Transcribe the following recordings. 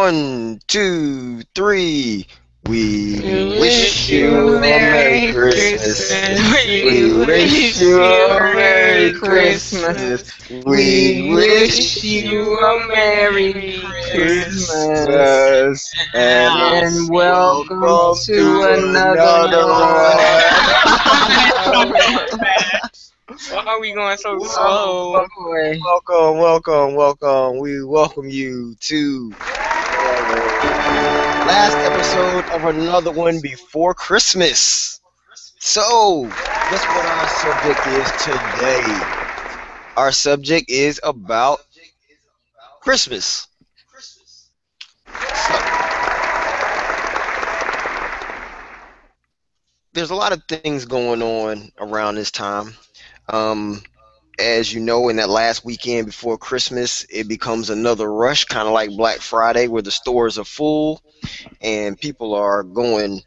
One, two, three. We We wish you a Merry Christmas. We wish you a Merry Christmas. We wish you a Merry Christmas and And welcome to another Why are we going so slow? Welcome, welcome, welcome. We welcome you to last episode of another one before Christmas. So, guess what our subject is today? Our subject is about Christmas. So, there's a lot of things going on around this time. Um, as you know, in that last weekend before Christmas, it becomes another rush, kind of like Black Friday, where the stores are full and people are going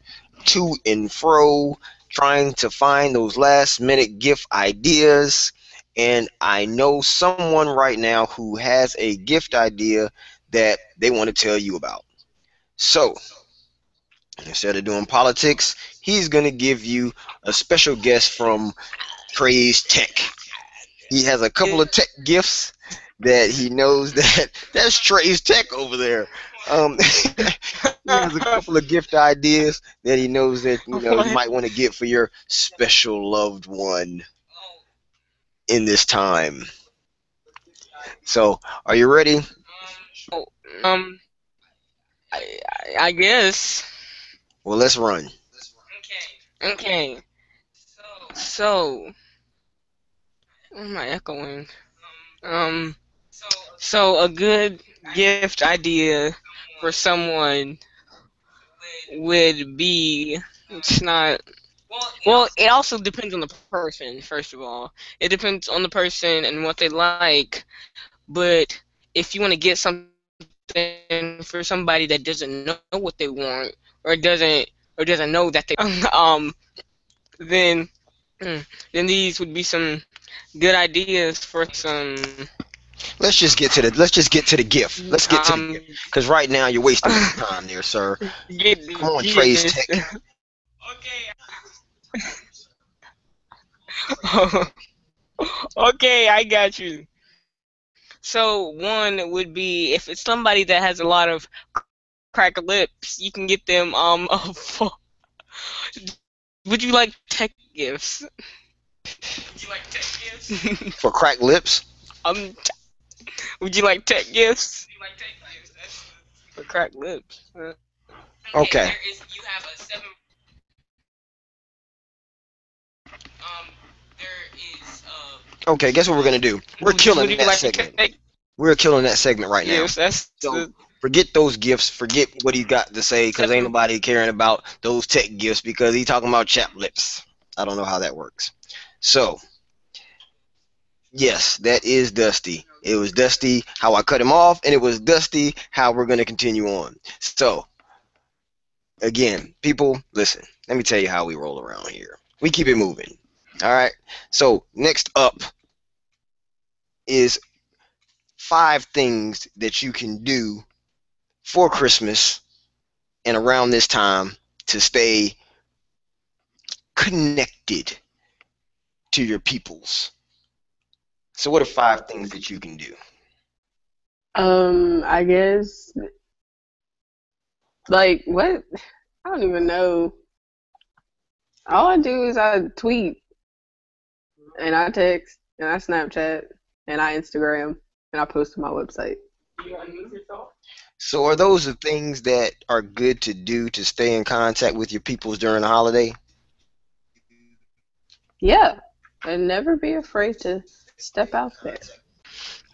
to and fro trying to find those last minute gift ideas. And I know someone right now who has a gift idea that they want to tell you about. So, instead of doing politics, he's going to give you a special guest from Trey's Tech. He has a couple of tech gifts that he knows that that's Trey's Tech over there. Um, he has a couple of gift ideas that he knows that you know you might want to get for your special loved one in this time. So, are you ready? Um, I, I, I guess. Well, let's run. Okay. Okay. So, what am I echoing? Um, so a good gift idea for someone would be it's not well it also depends on the person first of all it depends on the person and what they like but if you want to get something for somebody that doesn't know what they want or doesn't or doesn't know that they um then mm, then these would be some good ideas for some Let's just get to the let's just get to the gift. Let's get to the um, gift. Because right now you're wasting time there, sir. get, Come on, get Trey's. Tech. okay. okay, I got you. So one would be if it's somebody that has a lot of cracked lips, you can get them um. A would you like tech gifts? Would you like tech gifts? For cracked lips? um, would you like tech gifts? For cracked lips. Uh, Okay. There is, you have a seven. Um, there is uh. Okay, guess what we're gonna do? We're would- killing you that like segment. tech We're killing that segment right now. gifts? That's So- the, Forget those gifts. Forget what he got to say, because ain't nobody caring about those tech gifts because he talking about chap lips. I don't know how that works. So, yes, that is Dusty. It was Dusty how I cut him off, and it was Dusty how we're gonna continue on. So, again, people, listen. Let me tell you how we roll around here. We keep it moving. All right. So next up is five things that you can do for Christmas and around this time to stay connected to your peoples. So what are five things that you can do? Um, I guess like what? I don't even know. All I do is I tweet and I text and I Snapchat and I Instagram and I post to my website. So are those the things that are good to do to stay in contact with your peoples during the holiday? Yeah, and never be afraid to step out there.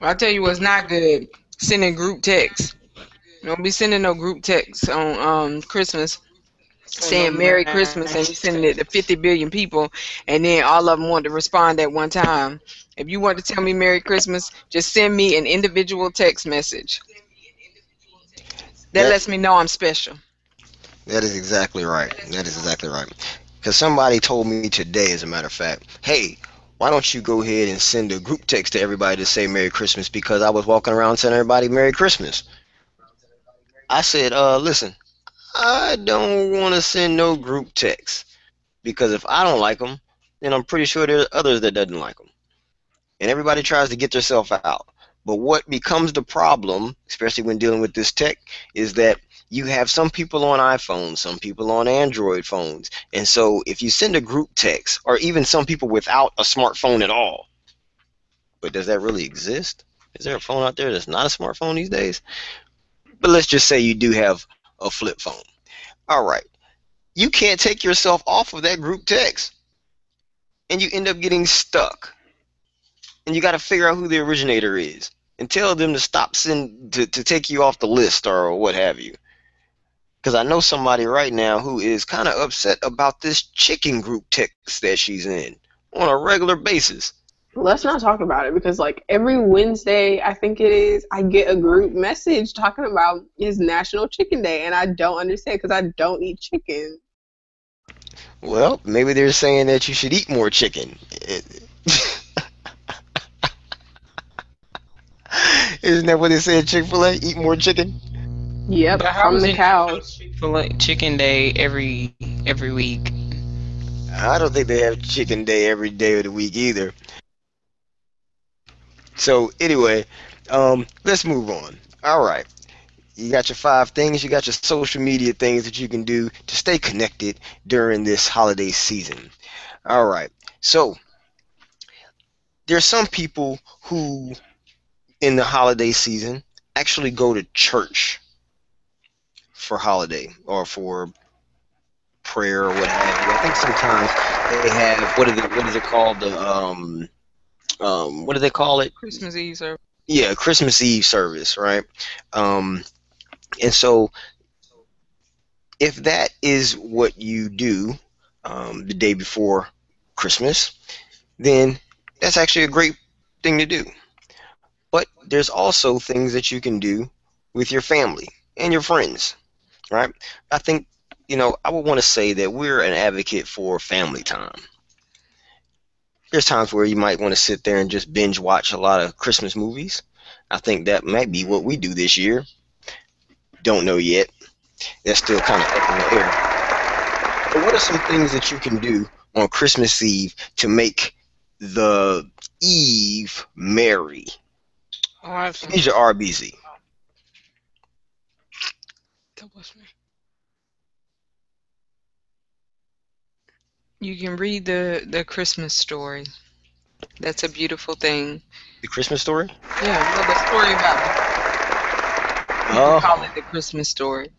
I'll tell you what's not good. Sending group texts. Don't be sending no group texts on um Christmas saying Merry Christmas and you're sending it to 50 billion people and then all of them want to respond at one time. If you want to tell me Merry Christmas, just send me an individual text message. That That- lets me know I'm special. That is exactly right. That is exactly right. Because somebody told me today, as a matter of fact, hey, why don't you go ahead and send a group text to everybody to say Merry Christmas? Because I was walking around telling everybody Merry Christmas. I said, uh, listen, I don't want to send no group texts because if I don't like them, then I'm pretty sure there's others that doesn't like them. And everybody tries to get themselves out. But what becomes the problem, especially when dealing with this tech, is that you have some people on iPhones, some people on Android phones. And so if you send a group text, or even some people without a smartphone at all, but does that really exist? Is there a phone out there that's not a smartphone these days? But let's just say you do have a flip phone. All right. You can't take yourself off of that group text. And you end up getting stuck. And you got to figure out who the originator is and tell them to stop send to, to take you off the list or what have you. Because I know somebody right now who is kind of upset about this chicken group text that she's in on a regular basis. Let's not talk about it because, like, every Wednesday, I think it is, I get a group message talking about it's National Chicken Day, and I don't understand because I don't eat chicken. Well, maybe they're saying that you should eat more chicken. Isn't that what they said? Chick-fil-A, eat more chicken. Yep, But how from is the it cows. Chick-fil-A Chicken Day every every week. I don't think they have chicken day every day of the week either. So anyway, um, let's move on. All right. You got your five things, you got your social media things that you can do to stay connected during this holiday season. All right. So there's some people who in the holiday season actually go to church for holiday or for prayer or what have you. I think sometimes they have what is it what is it called the um um what do they call it? Christmas Eve service. Yeah, Christmas Eve service, right? Um and so if that is what you do um, the day before Christmas, then that's actually a great thing to do. But there's also things that you can do with your family and your friends, right? I think you know, I would want to say that we're an advocate for family time. There's times where you might want to sit there and just binge watch a lot of Christmas movies. I think that might be what we do this year. Don't know yet. That's still kind of up in the air. But what are some things that you can do on Christmas Eve to make the Eve merry? Oh, I have some. Here's your RBZ. God bless me. You can read the the Christmas story. That's a beautiful thing. The Christmas story? Yeah, well, the story about we Oh, call it the Christmas story.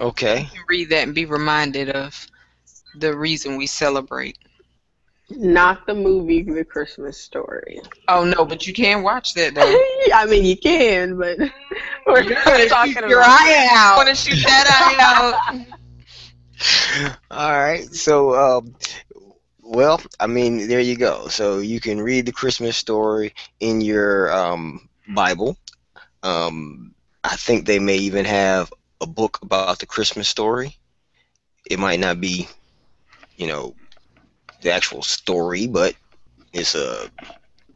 okay. You can read that and be reminded of the reason we celebrate. Not the movie, The Christmas Story. Oh no, but you can watch that though. I mean, you can, but we're You not better talking your about. eye out. Want to shoot that eye out? All right. So, um, well, I mean, there you go. So you can read the Christmas story in your um, Bible. Um, I think they may even have a book about the Christmas story. It might not be, you know, the actual story, but it's a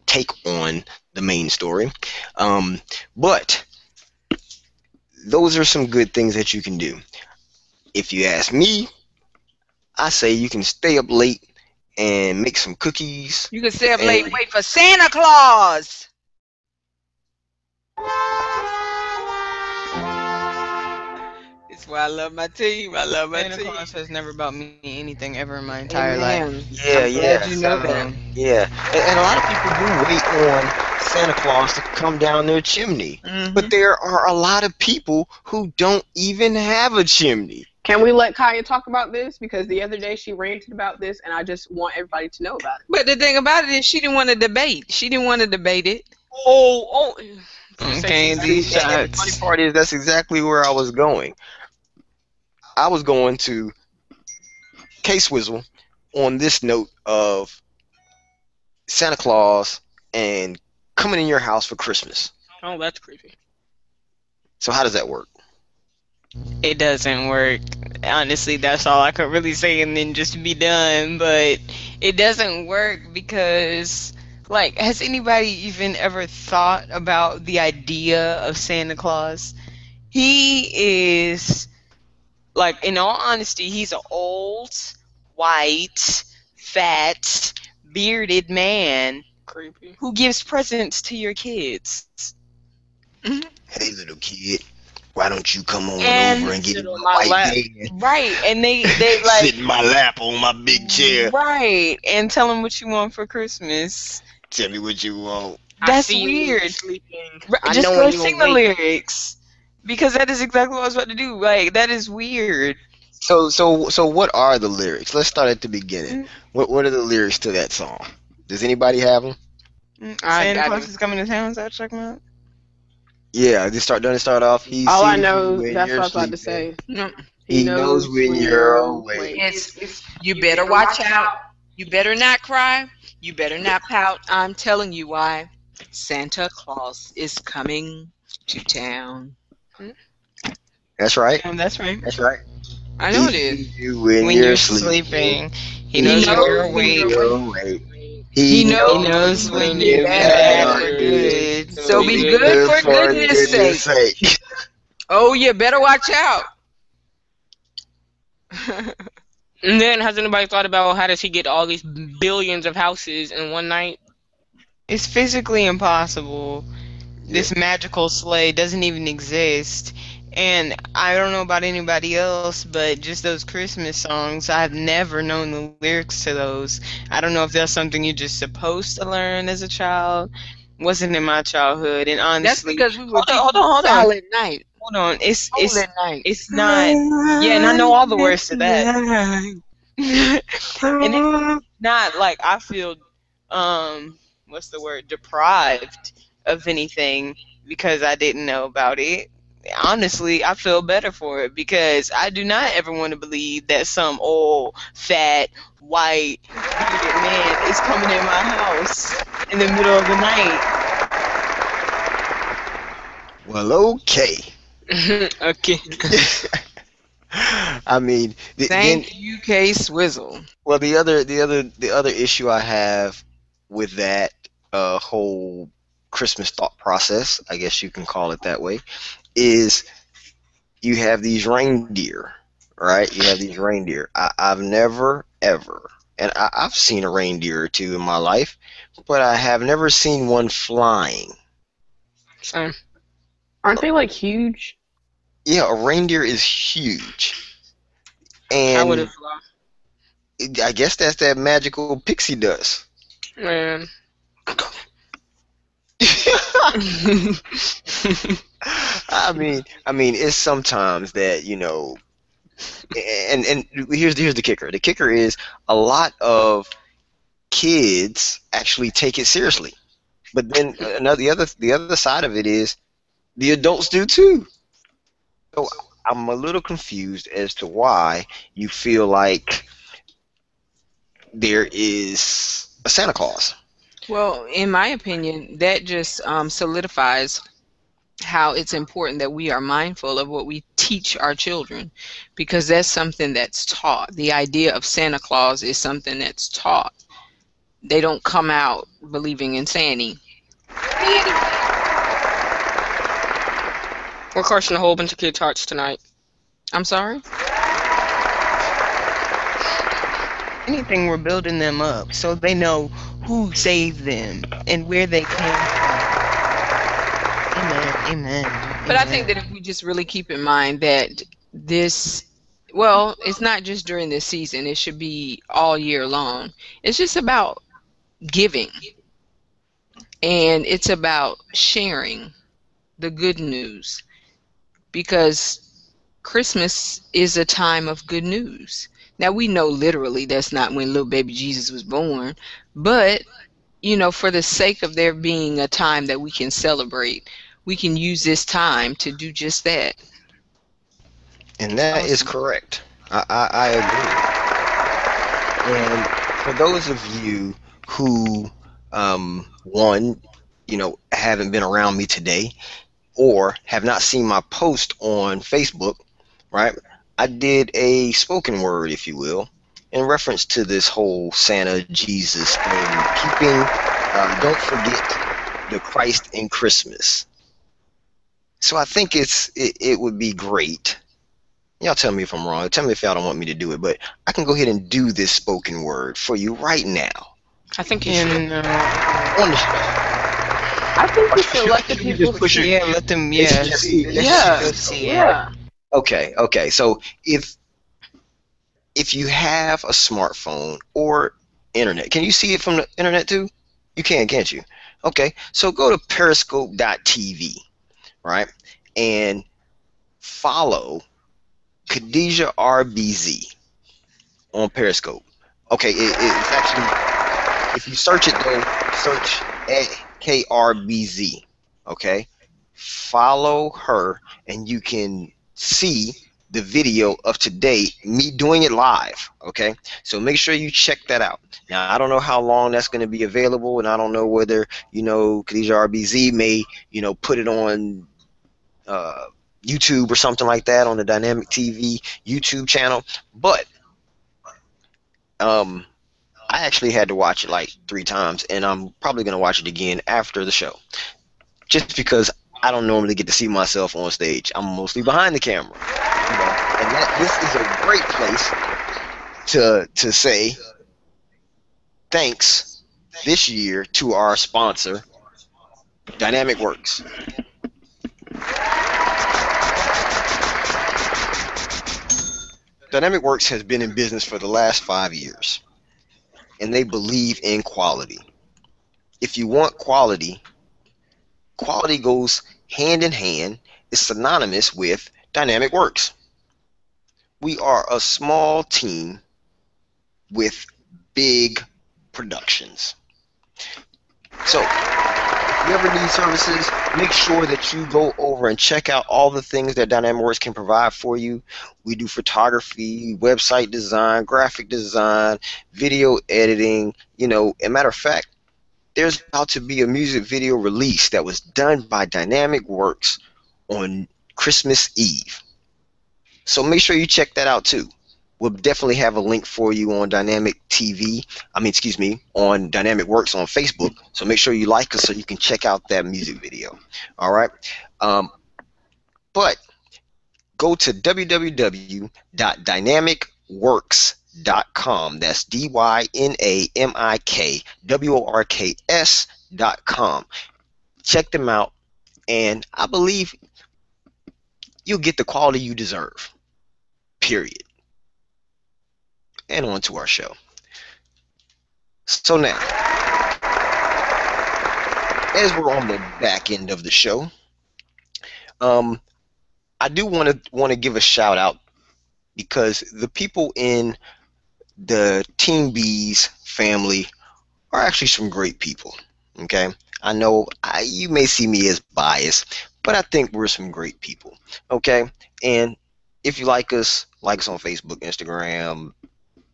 take on the main story. Um, but those are some good things that you can do. If you ask me, I say you can stay up late and make some cookies. You can stay up late wait for Santa Claus. That's why I love my team. I love my team. Santa team. Claus has never bought me anything ever in my entire Amen. life. Yeah, I'm yeah. glad you know So, that. Yeah, and, and a lot of people do wait on Santa Claus to come down their chimney. Mhm. But there are a lot of people who don't even have a chimney. Can we let Kaya talk about this? Because the other day she ranted about this, and I just want everybody to know about it. But the thing about it is, she didn't want to debate. She didn't want to debate it. Oh, oh. Okay, these See, the funny part is that's exactly where I was going. I was going to Case Swizzle on this note of Santa Claus and coming in your house for Christmas. Oh, that's creepy. So how does that work? It doesn't work. Honestly, that's all I could really say, and then just be done. But it doesn't work because, like, has anybody even ever thought about the idea of Santa Claus? he is like in all honesty, he's an old, white, fat, bearded man Creepy. who gives presents to your kids. Mm-hmm. Hey, little kid, why don't you come on And over and get sit in on my my white lap. bed? Right, and they they like Sit in my lap on my big chair. right, and tell him what you want for Christmas. Tell me what you want. That's see weird. Sleeping. Right, just know go sing the awake. lyrics because that is exactly what I was about to do. Like that is weird. So, so, so, what are the lyrics? Let's start at the beginning. Mm. What, what are the lyrics to that song? Does anybody have them? I- Santa I Claus do. is coming to town. Is that what you're talking about? Yeah, just start. Doesn't start off? He All I know, that's what I was about to sleeping. say. No, He knows when you're awake. it's, it's you better watch out. You better not cry. You better not pout. I'm telling you why. Santa Claus is coming to town. That's right. Um, that's right. That's right. I know it He is. sees you when, When you're, you're sleeping. sleeping, he He knows when you're awake. you're You're awake. He He knows knows when when you're you're bad bad or or good. good. So be good for goodness sake. sake. Oh, you better watch out. And then has anybody thought about how does he get all these billions of houses in one night? It's physically impossible. This magical sleigh doesn't even exist. And I don't know about anybody else, but just those Christmas songs, I've never known the lyrics to those. I don't know if that's something you're just supposed to learn as a child. Wasn't in my childhood, and honestly, That's because we were hold on, hold on, hold on, Silent Night. hold on. It's it's Silent Night. it's not. Yeah, and I know all the words to that. and it's not like I feel um what's the word deprived of anything because I didn't know about it. Honestly, I feel better for it because I do not ever want to believe that some old, fat, white, bearded man is coming in my house in the middle of the night. Well, okay. okay. I mean, th- then, Thank you, K Swizzle. well, the other, the other, the other issue I have with that uh, whole Christmas thought process, I guess you can call it that way, is you have these reindeer, right? You have these reindeer. I, I've never ever, and I, I've seen a reindeer or two in my life, but I have never seen one flying. Same. Aren't they like huge? Yeah, a reindeer is huge, And I would and have I guess that's that magical pixie dust. man. I mean, I mean, it's sometimes that you know, and and here's here's the kicker. The kicker is a lot of kids actually take it seriously, but then another the other the other side of it is the adults do too. So I'm a little confused as to why you feel like there is a Santa Claus. Well, in my opinion, that just um, solidifies how it's important that we are mindful of what we teach our children because that's something that's taught. The idea of Santa Claus is something that's taught. They don't come out believing in Santa. We're crushing a whole bunch of kids' hearts tonight. I'm sorry? Anything we're building them up so they know who saved them and where they came from. Amen. Amen. But I think that if we just really keep in mind that this, well, it's not just during this season, it should be all year long. It's just about giving, and it's about sharing the good news because Christmas is a time of good news. Now, we know literally that's not when little baby Jesus was born, but you know, for the sake of there being a time that we can celebrate, we can use this time to do just that. And that is Awesome. correct. I, I, I agree. And for those of you who, um, one, you know, haven't been around me today or have not seen my post on Facebook, right? I did a spoken word, if you will, in reference to this whole Santa Jesus thing. Keeping, uh, don't forget the Christ in Christmas. So I think it's it, it would be great. Y'all tell me if I'm wrong. Tell me if y'all don't want me to do it, but I can go ahead and do this spoken word for you right now I think you should. Uh, on the show. I think we should let the You just people push your- see. Yeah, let them. It's Yeah, just- Yeah. see it. Yeah. Okay, okay. So if if you have a smartphone or internet, can you see it from the internet too? You can, can't you? Okay. So go to periscope.tv, right? And follow Khadijah RBZ on Periscope. Okay, it, it's actually if you search it though, search at KRBZ. Okay. Follow her and you can see the video of today, me doing it live. Okay, so make sure you check that out. Now, I don't know how long that's going to be available, and I don't know whether you know Khadijah RBZ may you know put it on uh, YouTube or something like that on the Dynamik TV YouTube channel. But um, I actually had to watch it like three times, and I'm probably going to watch it again after the show, just because I don't normally get to see myself on stage. I'm mostly behind the camera. You know, and that this is a great place to to say thanks this year to our sponsor, Dynamik Works. Dynamik Works has been in business for the last five years, and they believe in quality. If you want quality, quality goes hand in hand, is synonymous with Dynamik Works. We are a small team with big productions. So, if you ever need services, make sure that you go over and check out all the things that Dynamik Works can provide for you. We do photography, website design, graphic design, video editing. You know, a matter of fact, there's about to be a music video release that was done by Dynamik Works on Christmas Eve. So make sure you check that out too. We'll definitely have a link for you on Dynamik TV. I mean, excuse me, on Dynamik Works on Facebook. So make sure you like us so you can check out that music video. All right. Um, but go to www.dynamikworks.com. That's D Y N A M I K W O R K S dot com. Check them out, and I believe you'll get the quality you deserve. Period. And on to our show. So now, as we're on the back end of the show, um, I do want to want to give a shout out because the people in the Team Bees family are actually some great people. Okay, I know I, you may see me as biased, but I think we're some great people. Okay, and if you like us, like us on Facebook, Instagram.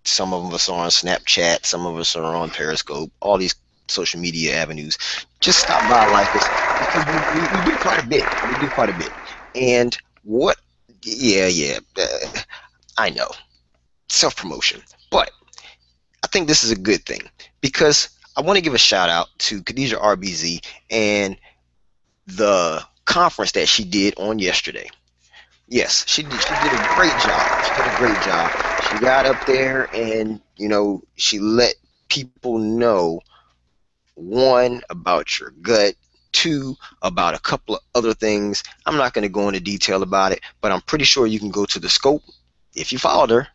Some of us are on Snapchat. Some of us are on Periscope. All these social media avenues. Just stop by, like us, because we, we, we do quite a bit. We do quite a bit. And what? Yeah, yeah. Uh, I know. Self promotion, but I think this is a good thing because I want to give a shout out to Khadijah RBZ and the conference that she did on yesterday. Yes, she did. She did a great job. She did a great job. She got up there and you know she let people know one about your gut, two about a couple of other things. I'm not going to go into detail about it, but I'm pretty sure you can go to the scope if you followed her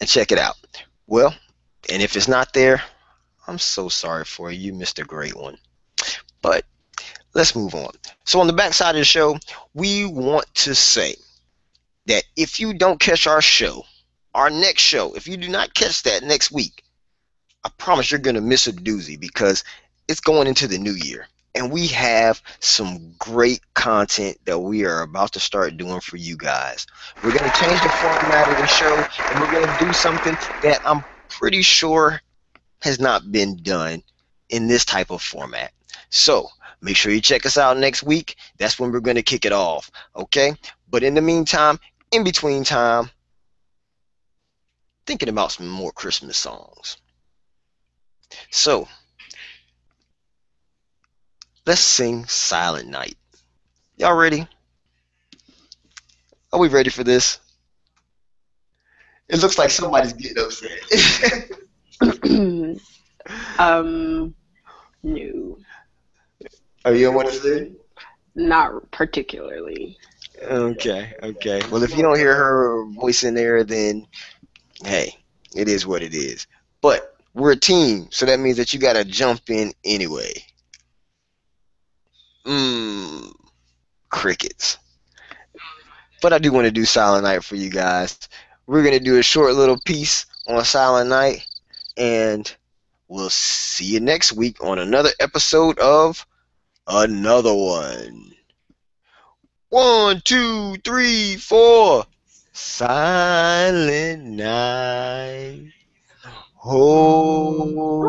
and check it out. Well, and if it's not there, I'm so sorry for you, Mr. Great One. But let's move on. So on the back side of the show, we want to say that if you don't catch our show, our next show, if you do not catch that next week, I promise you're going to miss a doozy because it's going into the new year. And we have some great content that we are about to start doing for you guys. We're going to change the format of the show and we're going to do something that I'm pretty sure has not been done in this type of format. So make sure you check us out next week. That's when we're going to kick it off. Okay? But in the meantime, in between time, thinking about some more Christmas songs. So, let's sing Silent Night. Y'all ready? Are we ready for this? It looks like somebody's getting upset. um, no, Are you want to say? not particularly. Okay, okay. Well, if you don't hear her voice in there, then hey, it is what it is. But we're a team, so that means that you gotta jump in anyway. Mmm, crickets. But I do want to do Silent Night for you guys. We're gonna do a short little piece on Silent Night, and we'll see you next week on another episode of Another One. One, two, three, four. Silent night. Holy.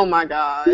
Oh my god.